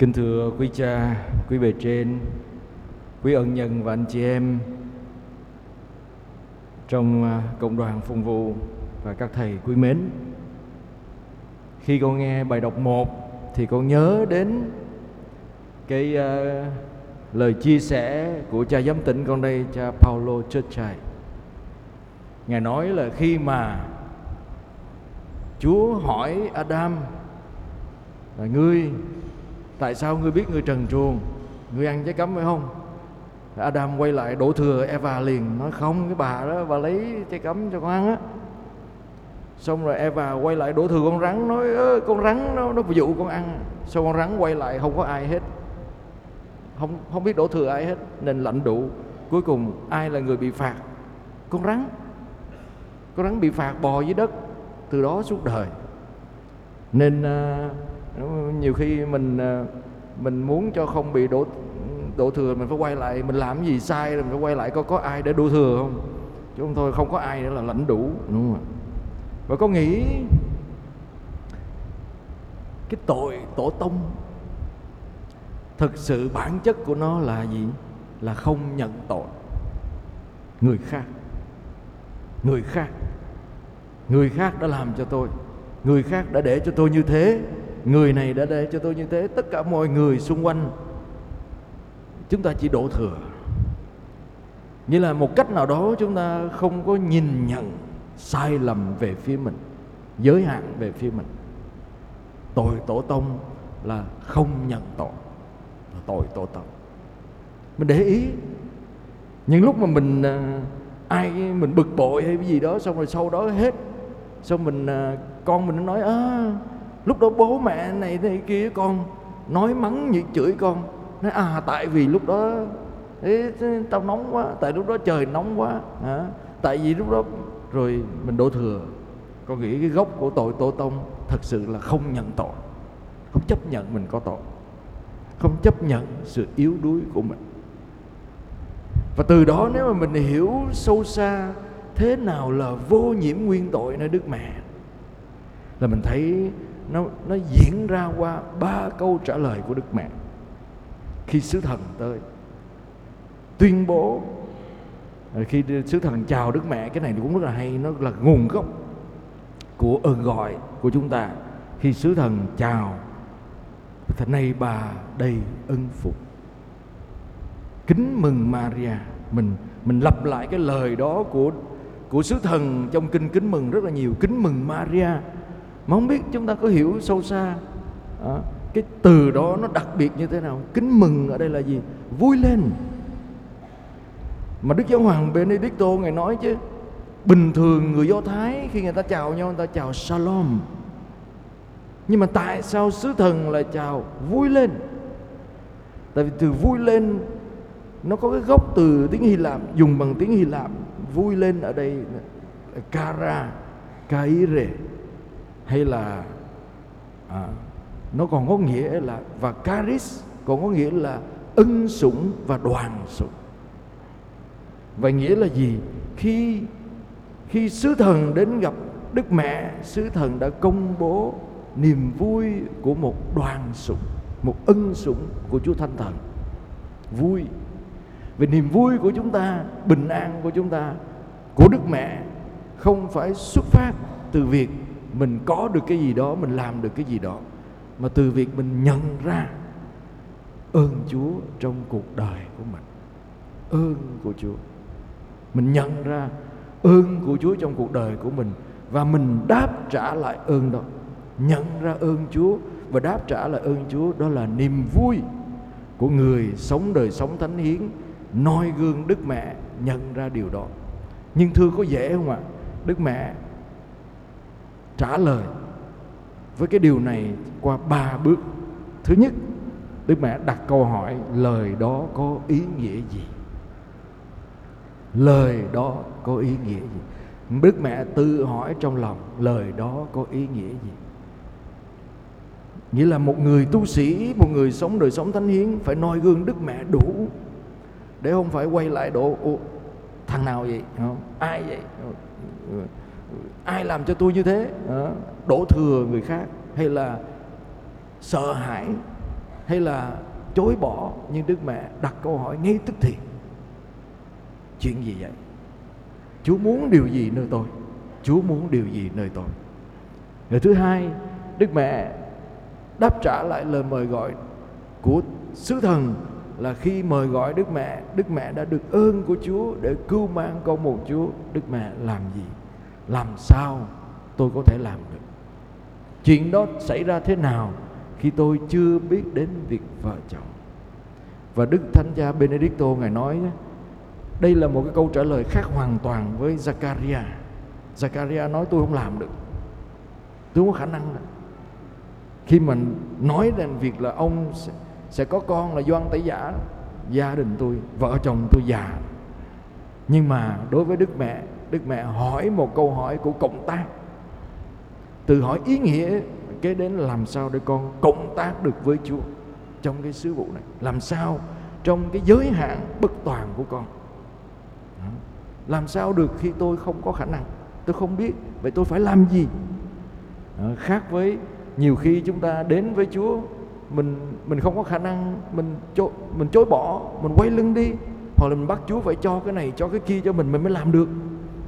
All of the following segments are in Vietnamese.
Kính thưa quý cha, quý bề trên, quý ân nhân và anh chị em trong à, cộng đoàn phụng vụ và các thầy quý mến. Khi con nghe bài đọc 1 thì con nhớ đến cái uh, lời chia sẻ của cha giám tỉnh con đây, cha Paulo Churchill. Ngài nói là khi mà Chúa hỏi Adam là ngươi tại sao ngươi biết ngươi trần truồng? Ngươi ăn trái cấm phải không? Adam quay lại đổ thừa Eva liền nói không cái bà đó bà lấy trái cấm cho con ăn á. Xong rồi Eva quay lại đổ thừa con rắn nói con rắn nó nó dụ con ăn. Xong con rắn quay lại không có ai hết. Không không biết đổ thừa ai hết nên lạnh đủ. Cuối cùng ai là người bị phạt? Con rắn. Con rắn bị phạt bò dưới đất từ đó suốt đời. Nên uh, nhiều khi mình ờ, mình muốn cho không bị đổ đổ thừa, mình phải quay lại, mình làm gì sai rồi mình phải quay lại có có ai để đổ thừa không? Chứ không thôi, không có ai nữa là lãnh đủ, đúng không ạ? Và có nghĩ cái tội tổ tông thực sự bản chất của nó là gì? Là không nhận tội. Người khác. Người khác. Người khác đã làm cho tôi. Người khác đã để cho tôi như thế người này đã để cho tôi như thế tất cả mọi người xung quanh chúng ta chỉ đổ thừa. Như là một cách nào đó chúng ta không có nhìn nhận sai lầm về phía mình giới hạn về phía mình. Tội tổ tông là không nhận tội là tội tổ tông. Mình để ý những lúc mà mình à, ai mình bực bội hay cái gì đó xong rồi sau đó hết xong mình à, con mình nó nói à, lúc đó bố mẹ này thế kia con nói mắng như chửi con. Nói à tại vì lúc đó Ê, tao nóng quá tại lúc đó trời nóng quá. À, tại vì lúc đó rồi mình đổ thừa. Con nghĩ cái gốc của tội tổ tông thật sự là không nhận tội. Không chấp nhận mình có tội. Không chấp nhận sự yếu đuối của mình. Và từ đó nếu mà mình hiểu sâu xa thế nào là vô nhiễm nguyên tội nơi đức mẹ là mình thấy nó nó diễn ra qua ba câu trả lời của đức mẹ. Khi sứ thần tới, tuyên bố khi sứ thần chào đức mẹ, cái này cũng rất là hay, nó là nguồn gốc của ơn gọi của chúng ta. Khi sứ thần chào thật nay bà đầy ân phục. Kính mừng Maria. Mình mình lặp lại cái lời đó của của sứ thần trong kinh kính mừng rất là nhiều. Kính mừng Maria mà không biết chúng ta có hiểu sâu xa à, cái từ đó nó đặc biệt như thế nào? Kính mừng ở đây là gì? Vui lên. Mà Đức Giáo Hoàng Benedicto ngài nói chứ bình thường người Do Thái khi người ta chào nhau người ta chào Shalom. Nhưng mà tại sao sứ thần lại chào vui lên? Tại vì từ vui lên nó có cái gốc từ tiếng Hy Lạp dùng bằng tiếng Hy Lạp vui lên ở đây kara kaire hay là à, nó còn có nghĩa là và charis còn có nghĩa là ân sủng và đoàn sủng. Vậy nghĩa là gì? Khi khi sứ thần đến gặp đức mẹ sứ thần đã công bố niềm vui của một đoàn sủng một ân sủng của chúa thánh thần. Vui. Về niềm vui của chúng ta bình an của chúng ta của đức mẹ không phải xuất phát từ việc mình có được cái gì đó, mình làm được cái gì đó, mà từ việc mình nhận ra ơn Chúa trong cuộc đời của mình, ơn của Chúa. Mình nhận ra ơn của Chúa trong cuộc đời của mình và mình đáp trả lại ơn đó. Nhận ra ơn Chúa và đáp trả lại ơn Chúa đó là niềm vui của người sống đời sống thánh hiến, noi gương Đức Mẹ nhận ra điều đó. Nhưng thưa có dễ không ạ? Đức Mẹ trả lời với cái điều này qua ba bước. Thứ nhất, đức mẹ đặt câu hỏi, lời đó có ý nghĩa gì? Lời đó có ý nghĩa gì? Đức mẹ tự hỏi trong lòng, lời đó có ý nghĩa gì? Nghĩa là một người tu sĩ, một người sống đời sống thánh hiến phải noi gương đức mẹ đủ để không phải quay lại độ thằng nào vậy? Không, ai vậy? Ai làm cho tôi như thế? Đổ thừa người khác. Hay là sợ hãi? Hay là chối bỏ nhưng đức mẹ đặt câu hỏi ngay tức thì? Chuyện gì vậy? Chúa muốn điều gì nơi tôi? Chúa muốn điều gì nơi tôi? Người thứ hai đức mẹ đáp trả lại lời mời gọi của sứ thần là khi mời gọi Đức Mẹ, Đức Mẹ đã được ơn của Chúa để cứu mang con một Chúa. Đức Mẹ làm gì? Làm sao tôi có thể làm được? Chuyện đó xảy ra thế nào khi tôi chưa biết đến việc vợ chồng? Và Đức Thánh Cha Benedicto Ngài nói đây là một cái câu trả lời khác hoàn toàn với Zakaria. Zakaria nói tôi không làm được. Tôi không có khả năng. Đó. Khi mình nói đến việc là ông sẽ, sẽ có con là Doan Tẩy Giả gia đình tôi vợ chồng tôi già nhưng mà đối với Đức Mẹ Đức Mẹ hỏi một câu hỏi của cộng tác. Từ hỏi ý nghĩa kế đến làm sao để con cộng tác được với Chúa trong cái sứ vụ này? Làm sao trong cái giới hạn bất toàn của con? Làm sao được khi tôi không có khả năng? Tôi không biết vậy tôi phải làm gì? Khác với nhiều khi chúng ta đến với Chúa mình mình không có khả năng mình chối, mình chối bỏ mình quay lưng đi hoặc là mình bắt Chúa phải cho cái này cho cái kia cho mình mình mới làm được.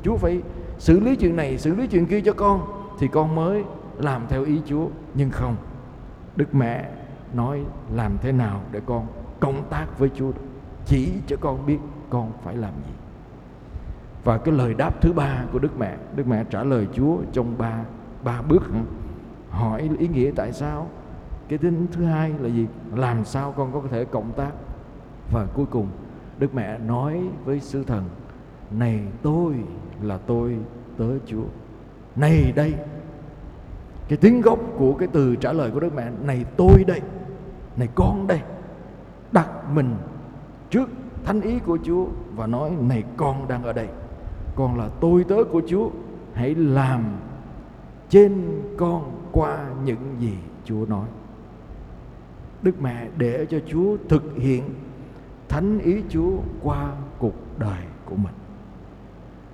Chúa phải xử lý chuyện này, xử lý chuyện kia cho con, thì con mới làm theo ý Chúa. Nhưng không, Đức Mẹ nói làm thế nào để con cộng tác với Chúa? Chỉ cho con biết con phải làm gì. Và cái lời đáp thứ ba của Đức Mẹ Đức Mẹ trả lời Chúa trong ba ba bước. Hỏi ý nghĩa tại sao? Cái tính thứ hai là gì? Làm sao con có thể cộng tác? Và cuối cùng, Đức Mẹ nói với sứ thần, này tôi là tôi tớ Chúa. Này đây, cái tiếng gốc của cái từ trả lời của Đức Mẹ, này tôi đây, này con đây, đặt mình trước thánh ý của Chúa và nói, này con đang ở đây. Con là tôi tớ của Chúa, hãy làm trên con qua những gì Chúa nói. Đức Mẹ để cho Chúa thực hiện thánh ý Chúa qua cuộc đời của mình.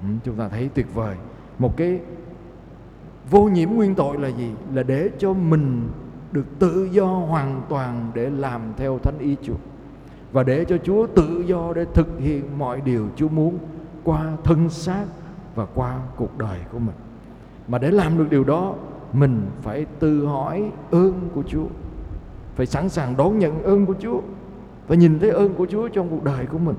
Ừ, chúng ta thấy tuyệt vời. Một cái vô nhiễm nguyên tội là gì? Là để cho mình được tự do hoàn toàn để làm theo thánh ý Chúa. Và để cho Chúa tự do để thực hiện mọi điều Chúa muốn qua thân xác và qua cuộc đời của mình. Mà để làm được điều đó, mình phải tự hỏi ơn của Chúa phải sẵn sàng đón nhận ơn của Chúa và nhìn thấy ơn của Chúa trong cuộc đời của mình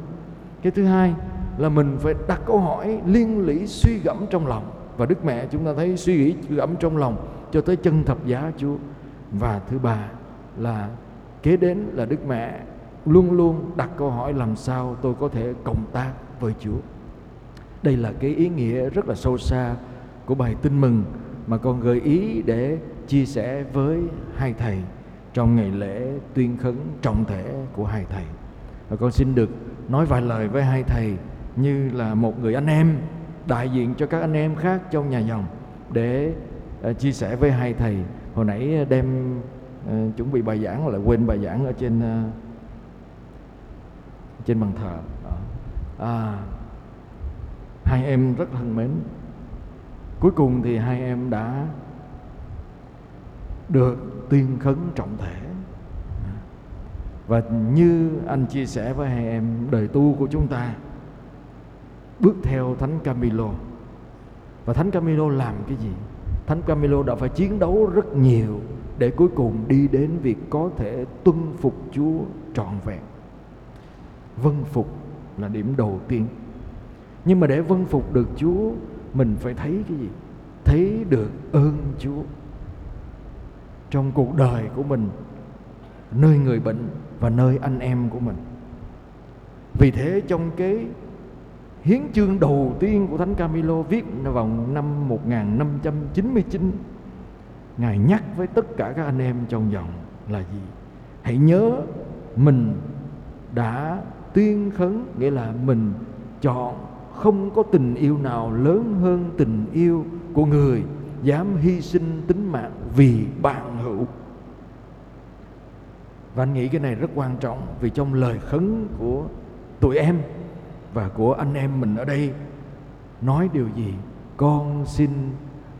cái thứ hai là mình phải đặt câu hỏi liên lỉ suy gẫm trong lòng. Và Đức Mẹ chúng ta thấy suy nghĩ gẫm trong lòng cho tới chân thập giá Chúa. Và thứ ba là kế đến là Đức Mẹ luôn luôn đặt câu hỏi làm sao tôi có thể cộng tác với Chúa. Đây là cái ý nghĩa rất là sâu xa của bài tin mừng mà con gợi ý để chia sẻ với hai thầy trong ngày lễ tuyên khấn trọng thể của hai thầy. Và con xin được nói vài lời với hai thầy như là một người anh em đại diện cho các anh em khác trong nhà dòng để uh, chia sẻ với hai thầy. Hồi nãy ờ, đem uh, chuẩn bị bài giảng lại quên bài giảng ở trên uh, trên bàn thờ. À, hai em rất thân mến. Cuối cùng thì hai em đã được tuyên khấn trọng thể. Và như anh chia sẻ với hai em đời tu của chúng ta bước theo thánh Camilo. Và thánh Camilo làm cái gì? Thánh Camilo đã phải chiến đấu rất nhiều để cuối cùng đi đến việc có thể tuân phục Chúa trọn vẹn. Vâng phục là điểm đầu tiên. Nhưng mà để vâng phục được Chúa, mình phải thấy cái gì? Thấy được ơn Chúa. Trong cuộc đời của mình, nơi người bệnh và nơi anh em của mình. Vì thế trong cái hiến chương đầu tiên của Thánh Camilo viết vào năm 1599 Ngài nhắc với tất cả các anh em trong dòng là gì? Hãy nhớ mình đã tuyên khấn, Nghĩa là mình chọn không có tình yêu nào lớn hơn tình yêu của người dám hy sinh tính mạng vì bạn hữu và anh nghĩ cái này rất quan trọng vì trong lời khấn của tụi em và của anh em mình ở đây. Nói điều gì? Con xin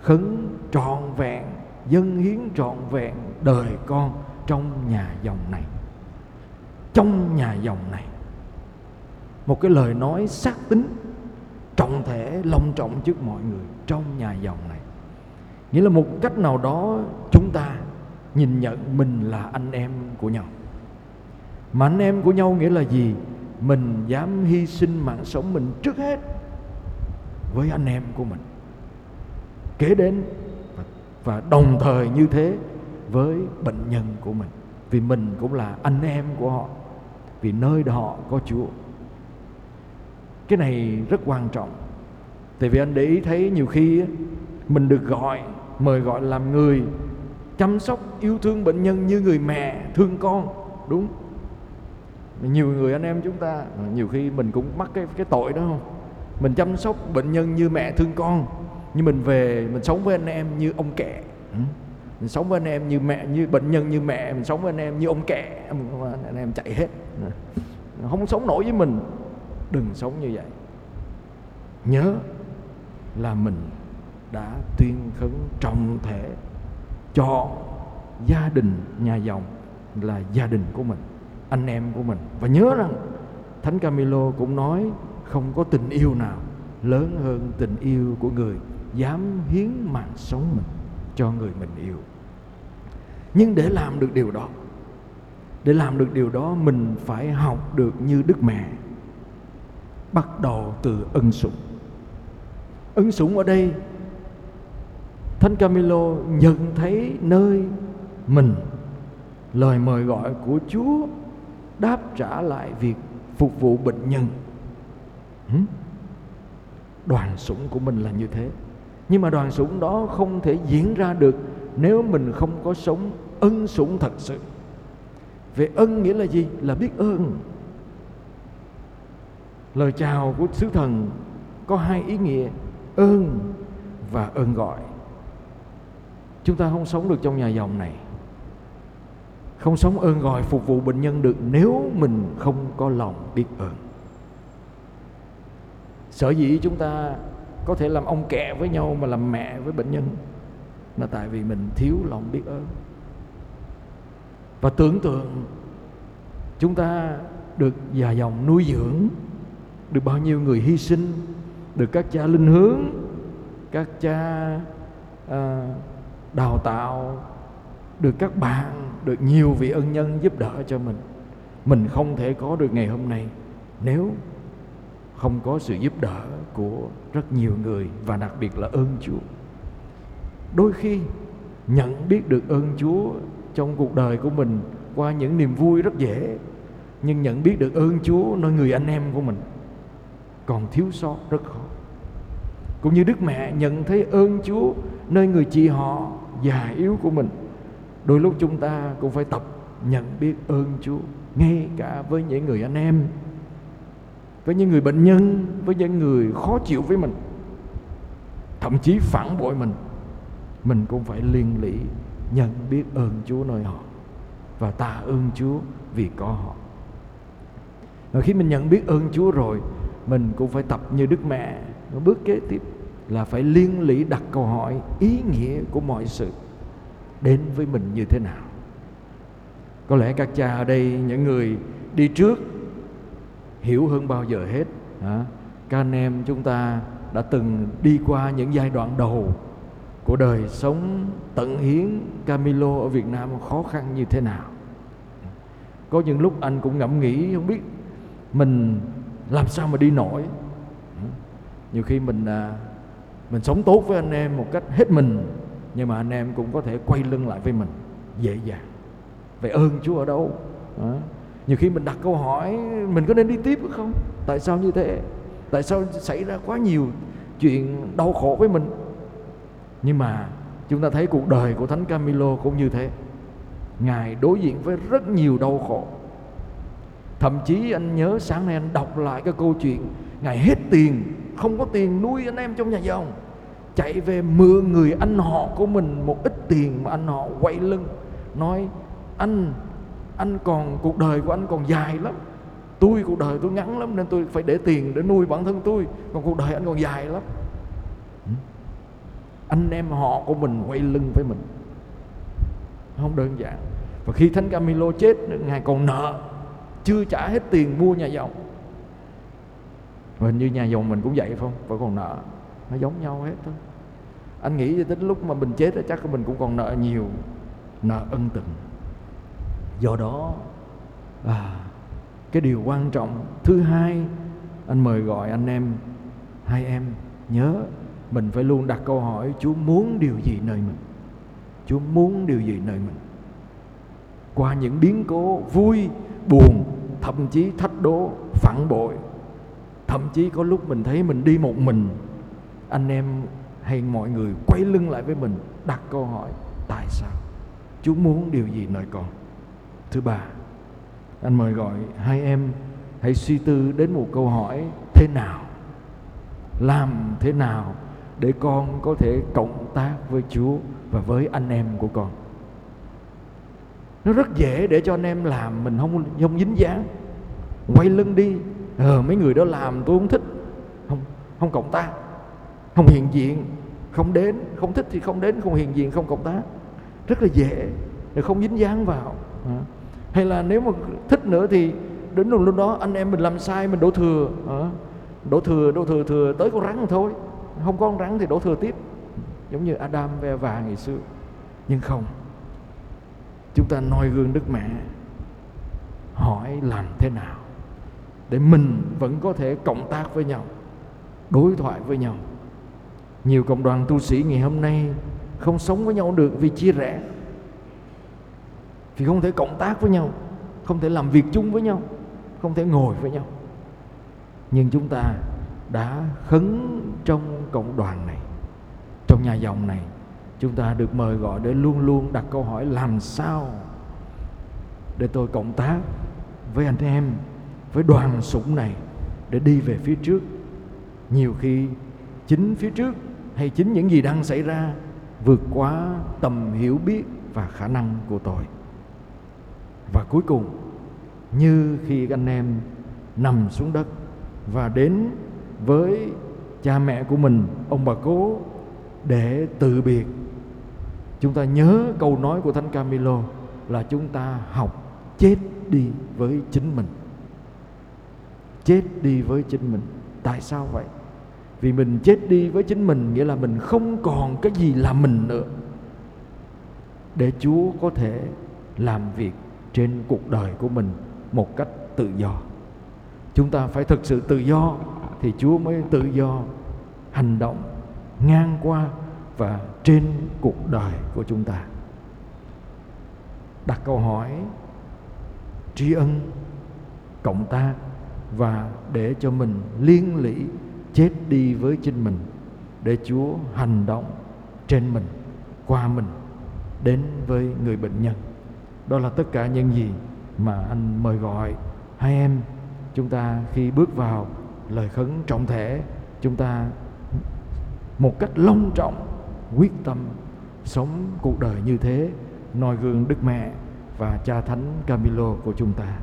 khấn trọn vẹn dân hiến trọn vẹn đời con trong nhà dòng này. Trong nhà dòng này. Một cái lời nói xác tính, trọng thể, long trọng trước mọi người trong nhà dòng này. Nghĩa là một cách nào đó chúng ta nhìn nhận mình là anh em của nhau. Mà anh em của nhau nghĩa là gì? Mình dám hy sinh mạng sống mình trước hết với anh em của mình. Kế đến và, và đồng thời như thế với bệnh nhân của mình. Vì mình cũng là anh em của họ vì nơi họ có Chúa. Cái này rất quan trọng. Tại vì anh để ý thấy nhiều khi mình được gọi mời gọi làm người chăm sóc yêu thương bệnh nhân như người mẹ thương con đúng? Nhiều người anh em chúng ta, nhiều khi mình cũng mắc cái cái tội đó không? Mình chăm sóc bệnh nhân như mẹ thương con nhưng mình về, mình sống với anh em như ông kẹ ừ. mình sống với anh em như mẹ, như bệnh nhân như mẹ, mình sống với anh em như ông kẹ anh em chạy hết. Ừ. Không sống nổi với mình. Đừng sống như vậy. Nhớ là mình đã tuyên khấn trọng thể cho gia đình nhà dòng là gia đình của mình anh em của mình. Và nhớ rằng, thánh Camilo cũng nói, không có tình yêu nào lớn hơn tình yêu của người dám hiến mạng sống mình cho người mình yêu. Nhưng để làm được điều đó, để làm được điều đó, mình phải học được như đức mẹ, bắt đầu từ ân sủng. Ân sủng ở đây, thánh camilo nhận thấy nơi mình, lời mời gọi của chúa đáp trả lại việc phục vụ bệnh nhân. Đoàn sủng của mình là như thế. Nhưng mà đoàn sủng đó không thể diễn ra được nếu mình không có sống ân sủng thật sự. Về ân nghĩa là gì? Là biết ơn. Lời chào của sứ thần có hai ý nghĩa, ơn và ơn gọi. Chúng ta không sống được trong nhà dòng này không sống ơn gọi phục vụ bệnh nhân được nếu mình không có lòng biết ơn. Sở dĩ chúng ta có thể làm ông kẹ với nhau mà làm mẹ với bệnh nhân là tại vì mình thiếu lòng biết ơn. Và tưởng tượng chúng ta được già dòng nuôi dưỡng được bao nhiêu người hy sinh được các cha linh hướng các cha à, đào tạo được các bạn được nhiều vị ân nhân giúp đỡ cho mình mình không thể có được ngày hôm nay nếu không có sự giúp đỡ của rất nhiều người và đặc biệt là ơn Chúa. Đôi khi nhận biết được ơn Chúa trong cuộc đời của mình qua những niềm vui rất dễ nhưng nhận biết được ơn Chúa nơi người anh em của mình còn thiếu sót rất khó. Cũng như Đức Mẹ nhận thấy ơn Chúa nơi người chị họ già yếu của mình. Đôi lúc chúng ta cũng phải tập nhận biết ơn Chúa, ngay cả với những người anh em, với những người bệnh nhân, với những người khó chịu với mình, thậm chí phản bội mình. Mình cũng phải liên lỉ nhận biết ơn Chúa nơi họ và tạ ơn Chúa vì có họ. Và khi mình nhận biết ơn Chúa rồi, mình cũng phải tập như Đức Mẹ. Bước kế tiếp là phải liên lỉ đặt câu hỏi ý nghĩa của mọi sự đến với mình như thế nào. Có lẽ các cha ở đây những người đi trước hiểu hơn bao giờ hết à, các anh em chúng ta đã từng đi qua những giai đoạn đầu của đời sống tận hiến Camilo ở Việt Nam khó khăn như thế nào. Có những lúc anh cũng ngẫm nghĩ không biết mình làm sao mà đi nổi. Nhiều khi mình à, mình sống tốt với anh em một cách hết mình nhưng mà anh em cũng có thể quay lưng lại với mình dễ dàng. Vậy ơn Chúa ở đâu? À, nhiều khi mình đặt câu hỏi mình có nên đi tiếp không? Tại sao như thế? Tại sao xảy ra quá nhiều chuyện đau khổ với mình? Nhưng mà chúng ta thấy cuộc đời của thánh Camilo cũng như thế. Ngài đối diện với rất nhiều đau khổ. Thậm chí anh nhớ sáng nay anh đọc lại cái câu chuyện ngài hết tiền không có tiền nuôi anh em trong nhà dòng chạy về mượn người anh họ của mình một ít tiền mà anh họ quay lưng, nói, anh anh còn, cuộc đời của anh còn dài lắm. Tôi cuộc đời tôi ngắn lắm nên tôi phải để tiền để nuôi bản thân tôi, còn cuộc đời anh còn dài lắm. Ừ. Anh em họ của mình quay lưng với mình. Không đơn giản. Và khi thánh Camilo chết, ngài còn nợ, chưa trả hết tiền mua nhà dòng hình như nhà dòng mình cũng vậy phải không? Phải còn nợ nó giống nhau hết thôi anh nghĩ đến lúc mà mình chết chắc mình cũng còn nợ nhiều nợ ân tình. Do đó à, cái điều quan trọng thứ hai anh mời gọi anh em hai em nhớ mình phải luôn đặt câu hỏi chúa muốn điều gì nơi mình? Chúa muốn điều gì nơi mình? Qua những biến cố vui buồn thậm chí thách đố phản bội thậm chí có lúc mình thấy mình đi một mình anh em hay mọi người quay lưng lại với mình, đặt câu hỏi, tại sao? Chúa muốn điều gì nơi con? Thứ ba, anh mời gọi hai em hãy suy tư đến một câu hỏi thế nào, làm thế nào để con có thể cộng tác với chúa và với anh em của con. Nó rất dễ để cho anh em làm mình không không dính dáng. Quay lưng đi ờ mấy người đó làm tôi không thích, không không cộng tác không hiện diện, không đến, không thích thì không đến, không hiện diện, không cộng tác. Rất là dễ để không dính dáng vào. Hay là nếu mà thích nữa thì đến lúc đó anh em mình làm sai, mình đổ thừa. Đổ thừa đổ thừa thừa, tới con rắn thôi. Không có con rắn thì đổ thừa tiếp. Giống như Adam ve và ngày xưa. Nhưng không, chúng ta noi gương Đức Mẹ, hỏi làm thế nào để mình vẫn có thể cộng tác với nhau, đối thoại với nhau nhiều cộng đoàn tu sĩ ngày hôm nay không sống với nhau được vì chia rẽ. Vì không thể cộng tác với nhau, không thể làm việc chung với nhau, không thể ngồi với nhau. Nhưng chúng ta đã khấn trong cộng đoàn này, trong nhà dòng này, chúng ta được mời gọi để luôn luôn đặt câu hỏi làm sao để tôi cộng tác với anh em, với đoàn sủng này để đi về phía trước. Nhiều khi chính phía trước hay chính những gì đang xảy ra vượt quá tầm hiểu biết và khả năng của tôi. Và cuối cùng, như khi anh em nằm xuống đất và đến với cha mẹ của mình, ông bà cố, để từ biệt, chúng ta nhớ câu nói của thánh Camilo là chúng ta học chết đi với chính mình. Chết đi với chính mình. Tại sao vậy? Vì mình chết đi với chính mình nghĩa là mình không còn cái gì là mình nữa. Để chúa có thể làm việc trên cuộc đời của mình một cách tự do. Chúng ta phải thực sự tự do thì chúa mới tự do hành động ngang qua và trên cuộc đời của chúng ta. Đặt câu hỏi, tri ân, cộng tác và để cho mình liên lỉ chết đi với chính mình, để Chúa hành động trên mình, qua mình, đến với người bệnh nhân. Đó là tất cả những gì mà anh mời gọi. Hai em, chúng ta khi bước vào lời khấn trọng thể, chúng ta một cách long trọng, quyết tâm sống cuộc đời như thế, noi gương đức mẹ và cha thánh Camilo của chúng ta.